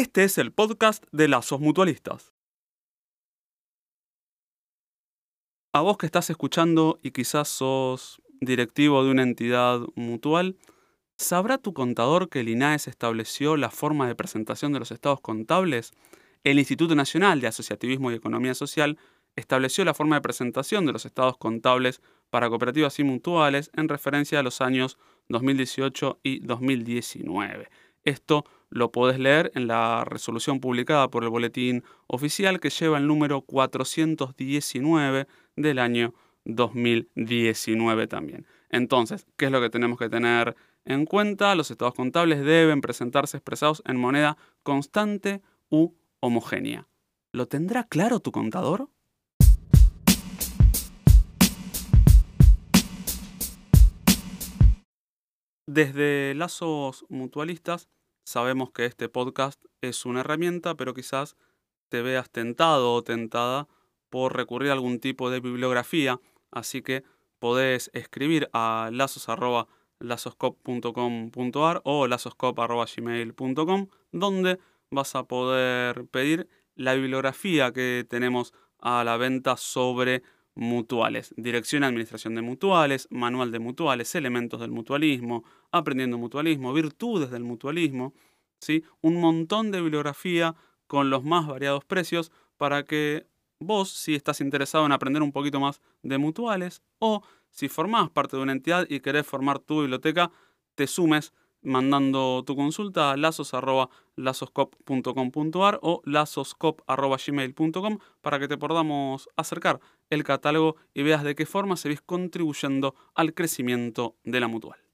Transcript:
Este es el podcast de Lazos Mutualistas. A vos que estás escuchando y quizás sos directivo de una entidad mutual, ¿sabrá tu contador que el INAES estableció la forma de presentación de los estados contables? El Instituto Nacional de Asociativismo y Economía Social estableció la forma de presentación de los estados contables para cooperativas y mutuales en referencia a los años 2018 y 2019. Esto lo podés leer en la resolución publicada por el Boletín Oficial que lleva el número 419 del año 2019 también. Entonces, ¿qué es lo que tenemos que tener en cuenta? Los estados contables deben presentarse expresados en moneda constante u homogénea. ¿Lo tendrá claro tu contador? Desde lazos mutualistas sabemos que este podcast es una herramienta, pero quizás te veas tentado o tentada por recurrir a algún tipo de bibliografía, así que podés escribir a lazos.lazoscop.com.ar o lazoscop.gmail.com, donde vas a poder pedir la bibliografía que tenemos a la venta sobre mutuales, dirección y administración de mutuales, manual de mutuales, elementos del mutualismo, aprendiendo mutualismo, virtudes del mutualismo, ¿sí? un montón de bibliografía con los más variados precios para que vos, si estás interesado en aprender un poquito más de mutuales o si formás parte de una entidad y querés formar tu biblioteca, te sumes mandando tu consulta a lazos.lazoscop.com.ar o lazoscop.gmail.com para que te podamos acercar el catálogo y veas de qué forma seguís contribuyendo al crecimiento de la mutual.